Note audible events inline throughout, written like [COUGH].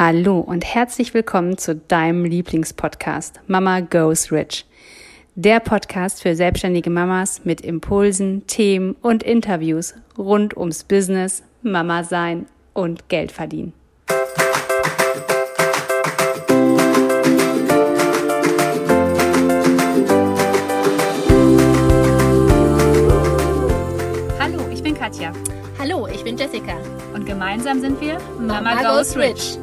Hallo und herzlich willkommen zu deinem Lieblingspodcast Mama Goes Rich. Der Podcast für selbstständige Mamas mit Impulsen, Themen und Interviews rund ums Business, Mama sein und Geld verdienen. Hallo, ich bin Katja. Hallo, ich bin Jessica. Und gemeinsam sind wir Mama, Mama Goes Rich.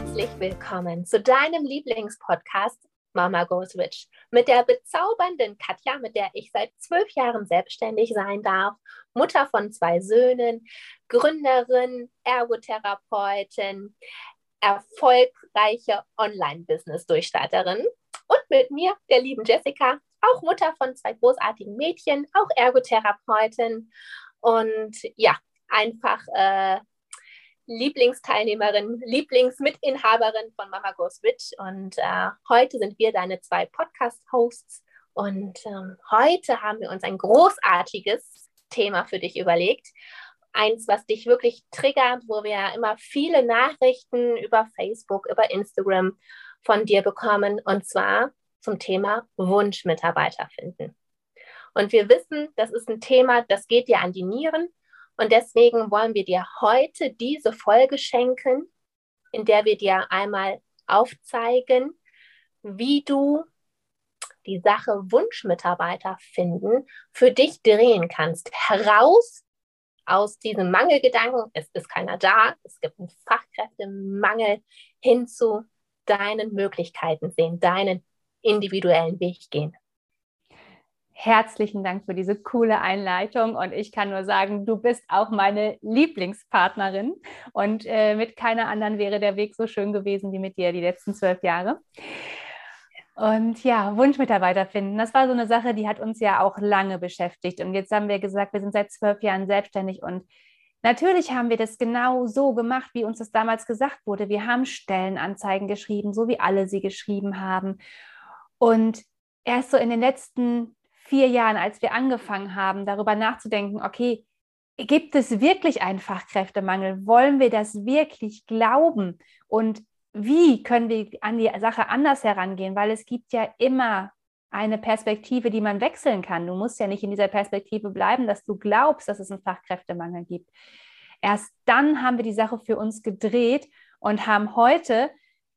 Herzlich willkommen zu deinem Lieblingspodcast Mama Goes Rich mit der bezaubernden Katja, mit der ich seit zwölf Jahren selbstständig sein darf, Mutter von zwei Söhnen, Gründerin, Ergotherapeutin, erfolgreiche Online-Business-Durchstarterin und mit mir, der lieben Jessica, auch Mutter von zwei großartigen Mädchen, auch Ergotherapeutin und ja, einfach äh, Lieblingsteilnehmerin, Lieblingsmitinhaberin von Mama Goes Rich. Und äh, heute sind wir deine zwei Podcast-Hosts. Und ähm, heute haben wir uns ein großartiges Thema für dich überlegt. Eins, was dich wirklich triggert, wo wir immer viele Nachrichten über Facebook, über Instagram von dir bekommen. Und zwar zum Thema Wunschmitarbeiter finden. Und wir wissen, das ist ein Thema, das geht dir an die Nieren. Und deswegen wollen wir dir heute diese Folge schenken, in der wir dir einmal aufzeigen, wie du die Sache Wunschmitarbeiter finden für dich drehen kannst. Heraus aus diesem Mangelgedanken, es ist keiner da, es gibt einen Fachkräftemangel, hin zu deinen Möglichkeiten sehen, deinen individuellen Weg gehen. Herzlichen Dank für diese coole Einleitung und ich kann nur sagen, du bist auch meine Lieblingspartnerin und äh, mit keiner anderen wäre der Weg so schön gewesen wie mit dir die letzten zwölf Jahre. Und ja, Wunschmitarbeiter finden, das war so eine Sache, die hat uns ja auch lange beschäftigt. Und jetzt haben wir gesagt, wir sind seit zwölf Jahren selbstständig und natürlich haben wir das genau so gemacht, wie uns das damals gesagt wurde. Wir haben Stellenanzeigen geschrieben, so wie alle sie geschrieben haben. Und erst so in den letzten vier Jahren, als wir angefangen haben, darüber nachzudenken, okay, gibt es wirklich einen Fachkräftemangel? Wollen wir das wirklich glauben? Und wie können wir an die Sache anders herangehen? Weil es gibt ja immer eine Perspektive, die man wechseln kann. Du musst ja nicht in dieser Perspektive bleiben, dass du glaubst, dass es einen Fachkräftemangel gibt. Erst dann haben wir die Sache für uns gedreht und haben heute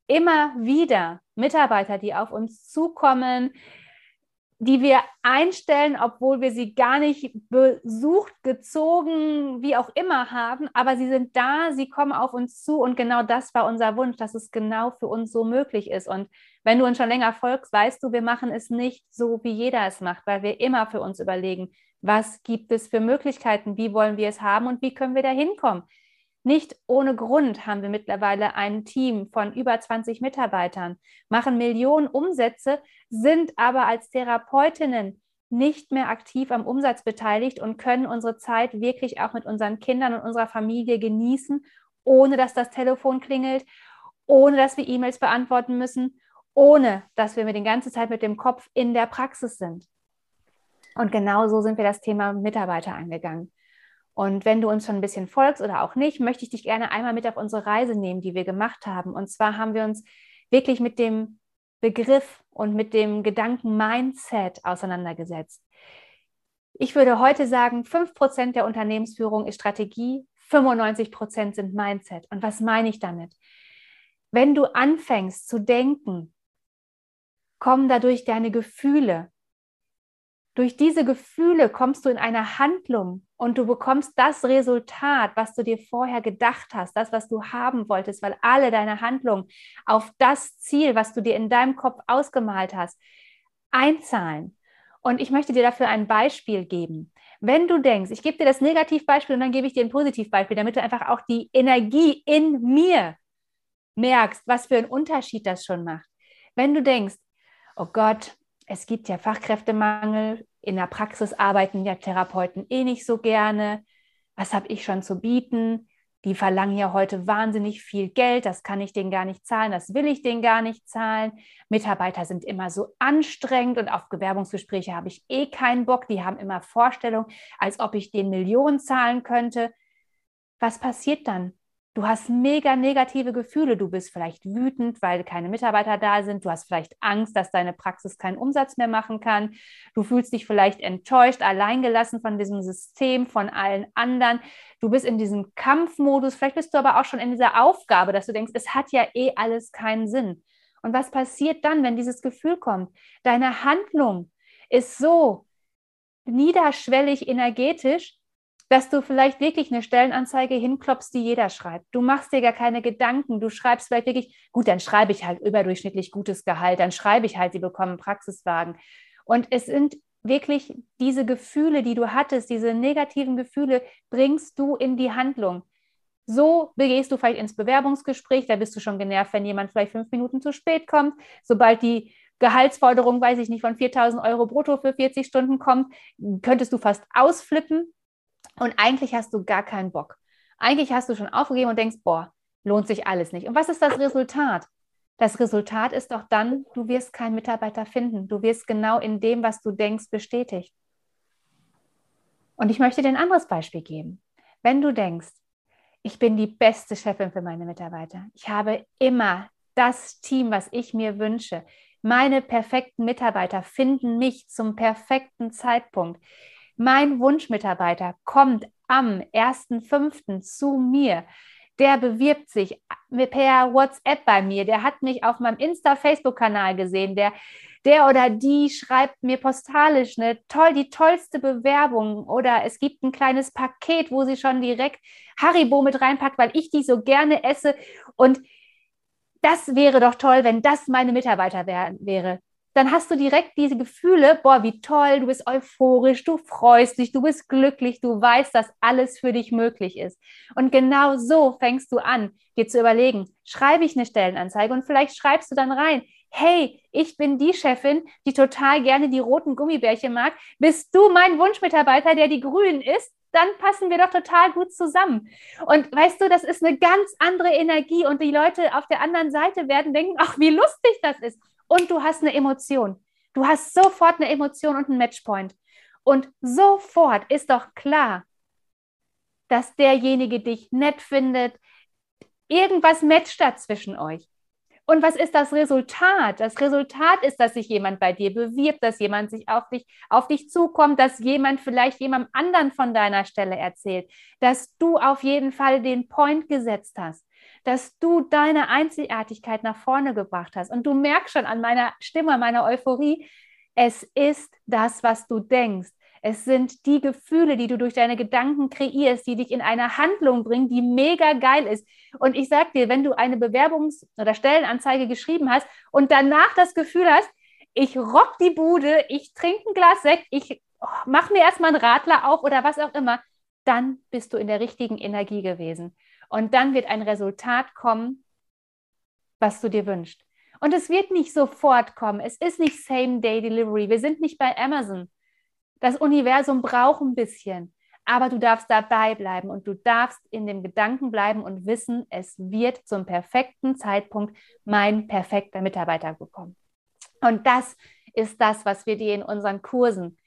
immer wieder Mitarbeiter, die auf uns zukommen, die wir einstellen, obwohl wir sie gar nicht besucht, gezogen, wie auch immer haben. Aber sie sind da, sie kommen auf uns zu und genau das war unser Wunsch, dass es genau für uns so möglich ist. Und wenn du uns schon länger folgst, weißt du, wir machen es nicht so, wie jeder es macht, weil wir immer für uns überlegen, was gibt es für Möglichkeiten, wie wollen wir es haben und wie können wir da hinkommen. Nicht ohne Grund haben wir mittlerweile ein Team von über 20 Mitarbeitern, machen Millionen Umsätze, sind aber als Therapeutinnen nicht mehr aktiv am Umsatz beteiligt und können unsere Zeit wirklich auch mit unseren Kindern und unserer Familie genießen, ohne dass das Telefon klingelt, ohne dass wir E-Mails beantworten müssen, ohne dass wir mit die ganze Zeit mit dem Kopf in der Praxis sind. Und genau so sind wir das Thema Mitarbeiter angegangen. Und wenn du uns schon ein bisschen folgst oder auch nicht, möchte ich dich gerne einmal mit auf unsere Reise nehmen, die wir gemacht haben. Und zwar haben wir uns wirklich mit dem Begriff und mit dem Gedanken Mindset auseinandergesetzt. Ich würde heute sagen, 5% der Unternehmensführung ist Strategie, 95% sind Mindset. Und was meine ich damit? Wenn du anfängst zu denken, kommen dadurch deine Gefühle. Durch diese Gefühle kommst du in eine Handlung und du bekommst das Resultat, was du dir vorher gedacht hast, das, was du haben wolltest, weil alle deine Handlungen auf das Ziel, was du dir in deinem Kopf ausgemalt hast, einzahlen. Und ich möchte dir dafür ein Beispiel geben. Wenn du denkst, ich gebe dir das Negativbeispiel und dann gebe ich dir ein Positivbeispiel, damit du einfach auch die Energie in mir merkst, was für einen Unterschied das schon macht. Wenn du denkst, oh Gott, es gibt ja Fachkräftemangel, in der Praxis arbeiten ja Therapeuten eh nicht so gerne. Was habe ich schon zu bieten? die verlangen ja heute wahnsinnig viel Geld, das kann ich denen gar nicht zahlen, das will ich denen gar nicht zahlen. Mitarbeiter sind immer so anstrengend und auf Bewerbungsgespräche habe ich eh keinen Bock, die haben immer Vorstellungen, als ob ich den Millionen zahlen könnte. Was passiert dann? Du hast mega negative Gefühle. Du bist vielleicht wütend, weil keine Mitarbeiter da sind. Du hast vielleicht Angst, dass deine Praxis keinen Umsatz mehr machen kann. Du fühlst dich vielleicht enttäuscht, alleingelassen von diesem System, von allen anderen. Du bist in diesem Kampfmodus. Vielleicht bist du aber auch schon in dieser Aufgabe, dass du denkst, es hat ja eh alles keinen Sinn. Und was passiert dann, wenn dieses Gefühl kommt? Deine Handlung ist so niederschwellig energetisch, dass du vielleicht wirklich eine Stellenanzeige hinklopfst, die jeder schreibt. Du machst dir gar keine Gedanken. Du schreibst vielleicht wirklich, gut, dann schreibe ich halt überdurchschnittlich gutes Gehalt, dann schreibe ich halt, sie bekommen Praxiswagen. Und es sind wirklich diese Gefühle, die du hattest, diese negativen Gefühle, bringst du in die Handlung. So begehst du vielleicht ins Bewerbungsgespräch, da bist du schon genervt, wenn jemand vielleicht fünf Minuten zu spät kommt. Sobald die Gehaltsforderung, weiß ich nicht, von 4000 Euro brutto für 40 Stunden kommt, könntest du fast ausflippen. Und eigentlich hast du gar keinen Bock. Eigentlich hast du schon aufgegeben und denkst, boah, lohnt sich alles nicht. Und was ist das Resultat? Das Resultat ist doch dann, du wirst keinen Mitarbeiter finden. Du wirst genau in dem, was du denkst, bestätigt. Und ich möchte dir ein anderes Beispiel geben. Wenn du denkst, ich bin die beste Chefin für meine Mitarbeiter. Ich habe immer das Team, was ich mir wünsche. Meine perfekten Mitarbeiter finden mich zum perfekten Zeitpunkt. Mein Wunschmitarbeiter kommt am 1.5. zu mir. Der bewirbt sich per WhatsApp bei mir. Der hat mich auf meinem Insta-Facebook-Kanal gesehen. Der, der oder die schreibt mir postalisch eine toll, die tollste Bewerbung. Oder es gibt ein kleines Paket, wo sie schon direkt Haribo mit reinpackt, weil ich die so gerne esse. Und das wäre doch toll, wenn das meine Mitarbeiter wär, wäre dann hast du direkt diese Gefühle, boah, wie toll, du bist euphorisch, du freust dich, du bist glücklich, du weißt, dass alles für dich möglich ist. Und genau so fängst du an, dir zu überlegen, schreibe ich eine Stellenanzeige und vielleicht schreibst du dann rein, hey, ich bin die Chefin, die total gerne die roten Gummibärchen mag. Bist du mein Wunschmitarbeiter, der die grünen isst? Dann passen wir doch total gut zusammen. Und weißt du, das ist eine ganz andere Energie und die Leute auf der anderen Seite werden denken, ach, wie lustig das ist und du hast eine Emotion. Du hast sofort eine Emotion und einen Matchpoint. Und sofort ist doch klar, dass derjenige dich nett findet. Irgendwas matcht da zwischen euch. Und was ist das Resultat? Das Resultat ist, dass sich jemand bei dir bewirbt, dass jemand sich auf dich, auf dich zukommt, dass jemand vielleicht jemandem anderen von deiner Stelle erzählt, dass du auf jeden Fall den Point gesetzt hast dass du deine Einzigartigkeit nach vorne gebracht hast. Und du merkst schon an meiner Stimme, meiner Euphorie, es ist das, was du denkst. Es sind die Gefühle, die du durch deine Gedanken kreierst, die dich in eine Handlung bringen, die mega geil ist. Und ich sag dir, wenn du eine Bewerbungs- oder Stellenanzeige geschrieben hast und danach das Gefühl hast, ich rock die Bude, ich trinke ein Glas Sekt, ich oh, mach mir erstmal einen Radler auf oder was auch immer, dann bist du in der richtigen Energie gewesen. Und dann wird ein Resultat kommen, was du dir wünschst. Und es wird nicht sofort kommen. Es ist nicht Same-Day-Delivery. Wir sind nicht bei Amazon. Das Universum braucht ein bisschen. Aber du darfst dabei bleiben und du darfst in dem Gedanken bleiben und wissen, es wird zum perfekten Zeitpunkt mein perfekter Mitarbeiter bekommen. Und das ist das, was wir dir in unseren Kursen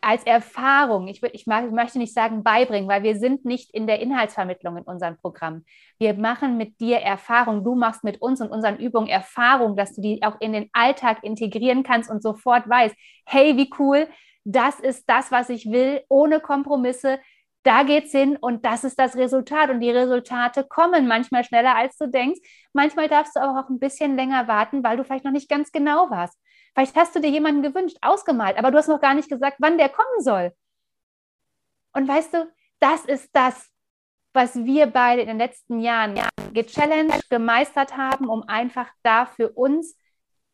als Erfahrung, ich, ich, mag, ich möchte nicht sagen beibringen, weil wir sind nicht in der Inhaltsvermittlung in unserem Programm. Wir machen mit dir Erfahrung, du machst mit uns und unseren Übungen Erfahrung, dass du die auch in den Alltag integrieren kannst und sofort weißt, hey, wie cool, das ist das, was ich will, ohne Kompromisse. Da geht's hin und das ist das Resultat. Und die Resultate kommen manchmal schneller, als du denkst. Manchmal darfst du aber auch ein bisschen länger warten, weil du vielleicht noch nicht ganz genau warst. Vielleicht hast du dir jemanden gewünscht, ausgemalt, aber du hast noch gar nicht gesagt, wann der kommen soll. Und weißt du, das ist das, was wir beide in den letzten Jahren gechallenged, gemeistert haben, um einfach da für uns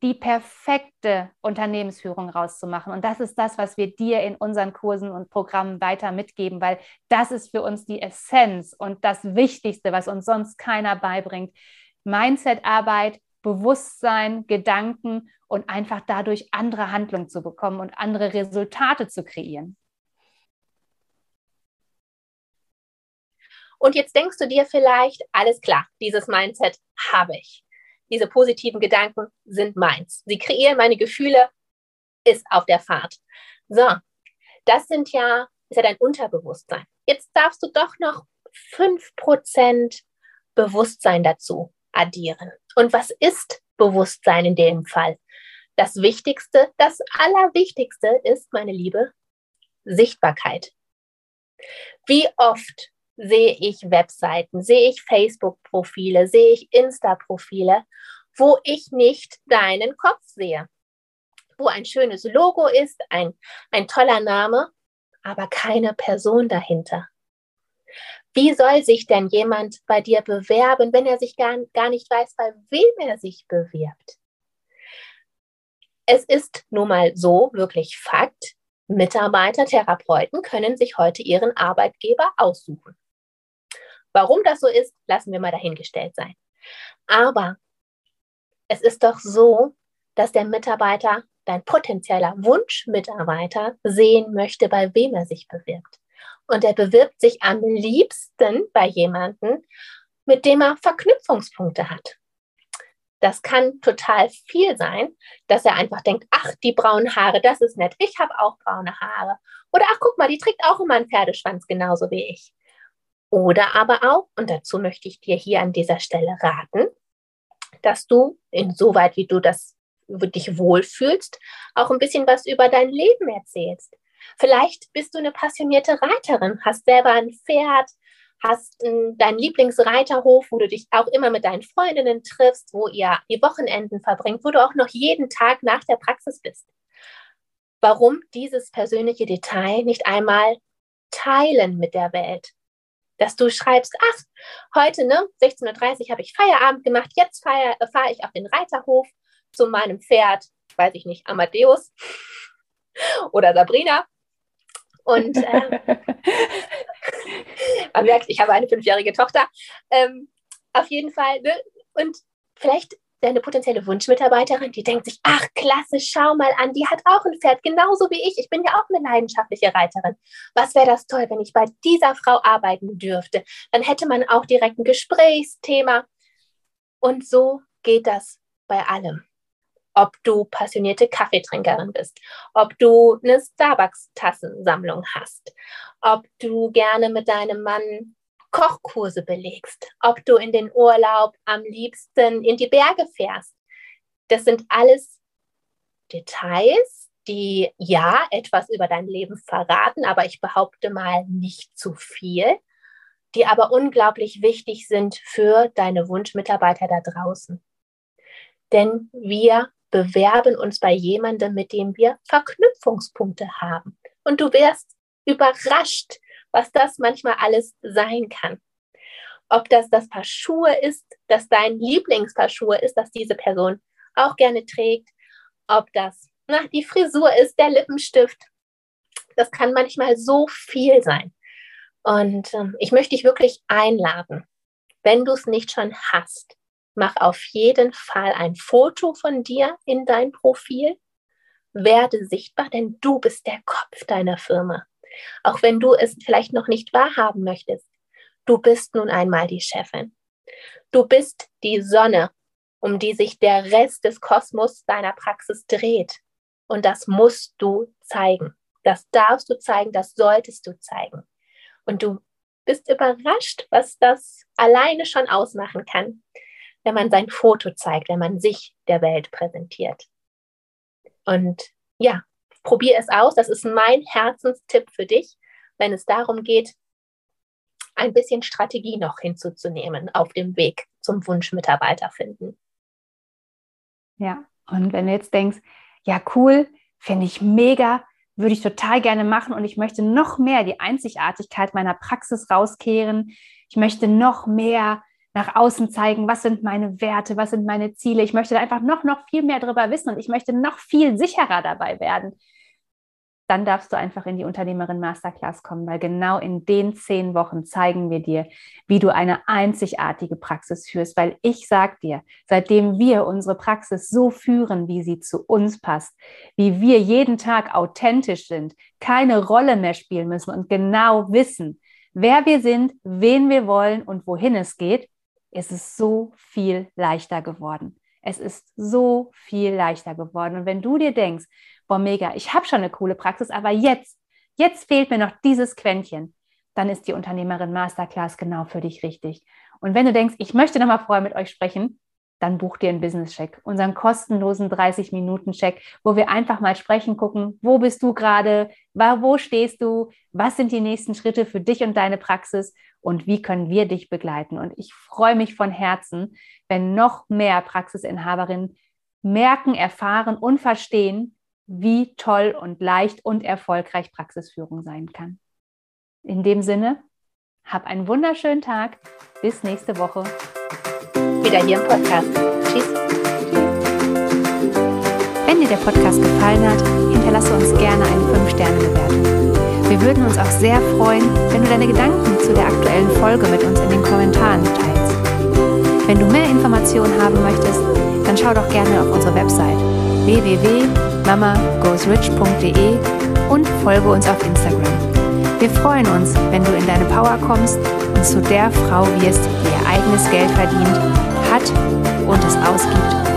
die perfekte Unternehmensführung rauszumachen. Und das ist das, was wir dir in unseren Kursen und Programmen weiter mitgeben, weil das ist für uns die Essenz und das Wichtigste, was uns sonst keiner beibringt. Mindset-Arbeit, Bewusstsein, Gedanken und einfach dadurch andere Handlungen zu bekommen und andere Resultate zu kreieren. Und jetzt denkst du dir vielleicht, alles klar, dieses Mindset habe ich. Diese positiven Gedanken sind meins. Sie kreieren meine Gefühle, ist auf der Fahrt. So, das sind ja, ist ja dein Unterbewusstsein. Jetzt darfst du doch noch 5% Bewusstsein dazu addieren. Und was ist Bewusstsein in dem Fall? Das Wichtigste, das Allerwichtigste ist, meine Liebe, Sichtbarkeit. Wie oft sehe ich Webseiten, sehe ich Facebook-Profile, sehe ich Insta-Profile, wo ich nicht deinen Kopf sehe, wo ein schönes Logo ist, ein, ein toller Name, aber keine Person dahinter. Wie soll sich denn jemand bei dir bewerben, wenn er sich gar, gar nicht weiß, bei wem er sich bewirbt? Es ist nun mal so, wirklich Fakt, Mitarbeiter, Therapeuten können sich heute ihren Arbeitgeber aussuchen. Warum das so ist, lassen wir mal dahingestellt sein. Aber es ist doch so, dass der Mitarbeiter, dein potenzieller Wunschmitarbeiter, sehen möchte, bei wem er sich bewirbt. Und er bewirbt sich am liebsten bei jemandem, mit dem er Verknüpfungspunkte hat. Das kann total viel sein, dass er einfach denkt, ach, die braunen Haare, das ist nett, ich habe auch braune Haare. Oder ach, guck mal, die trägt auch immer einen Pferdeschwanz, genauso wie ich. Oder aber auch, und dazu möchte ich dir hier an dieser Stelle raten, dass du, insoweit wie du das dich wohlfühlst, auch ein bisschen was über dein Leben erzählst. Vielleicht bist du eine passionierte Reiterin, hast selber ein Pferd, hast deinen Lieblingsreiterhof, wo du dich auch immer mit deinen Freundinnen triffst, wo ihr die Wochenenden verbringt, wo du auch noch jeden Tag nach der Praxis bist. Warum dieses persönliche Detail nicht einmal teilen mit der Welt? Dass du schreibst, ach, heute, ne, 16.30 Uhr habe ich Feierabend gemacht, jetzt fahre fahr ich auf den Reiterhof zu meinem Pferd, weiß ich nicht, Amadeus [LAUGHS] oder Sabrina und äh, [LAUGHS] man merkt, ich habe eine fünfjährige Tochter. Ähm, auf jeden Fall. Ne? Und vielleicht deine potenzielle Wunschmitarbeiterin, die denkt sich, ach klasse, schau mal an, die hat auch ein Pferd, genauso wie ich. Ich bin ja auch eine leidenschaftliche Reiterin. Was wäre das toll, wenn ich bei dieser Frau arbeiten dürfte? Dann hätte man auch direkt ein Gesprächsthema. Und so geht das bei allem ob du passionierte Kaffeetrinkerin bist, ob du eine Starbucks-Tassensammlung hast, ob du gerne mit deinem Mann Kochkurse belegst, ob du in den Urlaub am liebsten in die Berge fährst. Das sind alles Details, die ja etwas über dein Leben verraten, aber ich behaupte mal nicht zu viel, die aber unglaublich wichtig sind für deine Wunschmitarbeiter da draußen. Denn wir bewerben uns bei jemandem, mit dem wir Verknüpfungspunkte haben. Und du wirst überrascht, was das manchmal alles sein kann. Ob das das Paar Schuhe ist, das dein Lieblingspaar Schuhe ist, das diese Person auch gerne trägt, ob das na, die Frisur ist, der Lippenstift. Das kann manchmal so viel sein. Und ähm, ich möchte dich wirklich einladen, wenn du es nicht schon hast, mach auf jeden Fall ein Foto von dir in dein Profil, werde sichtbar, denn du bist der Kopf deiner Firma. Auch wenn du es vielleicht noch nicht wahrhaben möchtest, du bist nun einmal die Chefin. Du bist die Sonne, um die sich der Rest des Kosmos deiner Praxis dreht. Und das musst du zeigen. Das darfst du zeigen, das solltest du zeigen. Und du bist überrascht, was das alleine schon ausmachen kann, wenn man sein Foto zeigt, wenn man sich der Welt präsentiert. Und ja, probier es aus. Das ist mein Herzenstipp für dich, wenn es darum geht, ein bisschen Strategie noch hinzuzunehmen auf dem Weg zum Wunschmitarbeiter finden. Ja, und wenn du jetzt denkst, ja, cool, finde ich mega, würde ich total gerne machen und ich möchte noch mehr die Einzigartigkeit meiner Praxis rauskehren. Ich möchte noch mehr nach außen zeigen, was sind meine Werte, was sind meine Ziele. Ich möchte einfach noch, noch viel mehr darüber wissen und ich möchte noch viel sicherer dabei werden. Dann darfst du einfach in die Unternehmerin Masterclass kommen, weil genau in den zehn Wochen zeigen wir dir, wie du eine einzigartige Praxis führst. Weil ich sag dir, seitdem wir unsere Praxis so führen, wie sie zu uns passt, wie wir jeden Tag authentisch sind, keine Rolle mehr spielen müssen und genau wissen, wer wir sind, wen wir wollen und wohin es geht, ist es so viel leichter geworden. Es ist so viel leichter geworden. Und wenn du dir denkst, boah, mega, ich habe schon eine coole Praxis, aber jetzt, jetzt fehlt mir noch dieses Quäntchen, dann ist die Unternehmerin Masterclass genau für dich richtig. Und wenn du denkst, ich möchte noch mal vorher mit euch sprechen, dann buch dir einen Business-Check, unseren kostenlosen 30-Minuten-Check, wo wir einfach mal sprechen, gucken, wo bist du gerade, wo stehst du, was sind die nächsten Schritte für dich und deine Praxis und wie können wir dich begleiten. Und ich freue mich von Herzen, wenn noch mehr Praxisinhaberinnen merken, erfahren und verstehen, wie toll und leicht und erfolgreich Praxisführung sein kann. In dem Sinne, hab einen wunderschönen Tag. Bis nächste Woche wieder hier im Podcast. Tschüss. Wenn dir der Podcast gefallen hat, hinterlasse uns gerne eine 5-Sterne-Bewertung. Wir würden uns auch sehr freuen, wenn du deine Gedanken zu der aktuellen Folge mit uns in den Kommentaren teilst. Wenn du mehr Informationen haben möchtest, dann schau doch gerne auf unsere Website www.mamagoesrich.de und folge uns auf Instagram. Wir freuen uns, wenn du in deine Power kommst und zu der Frau wirst, die ihr eigenes Geld verdient hat und es ausgibt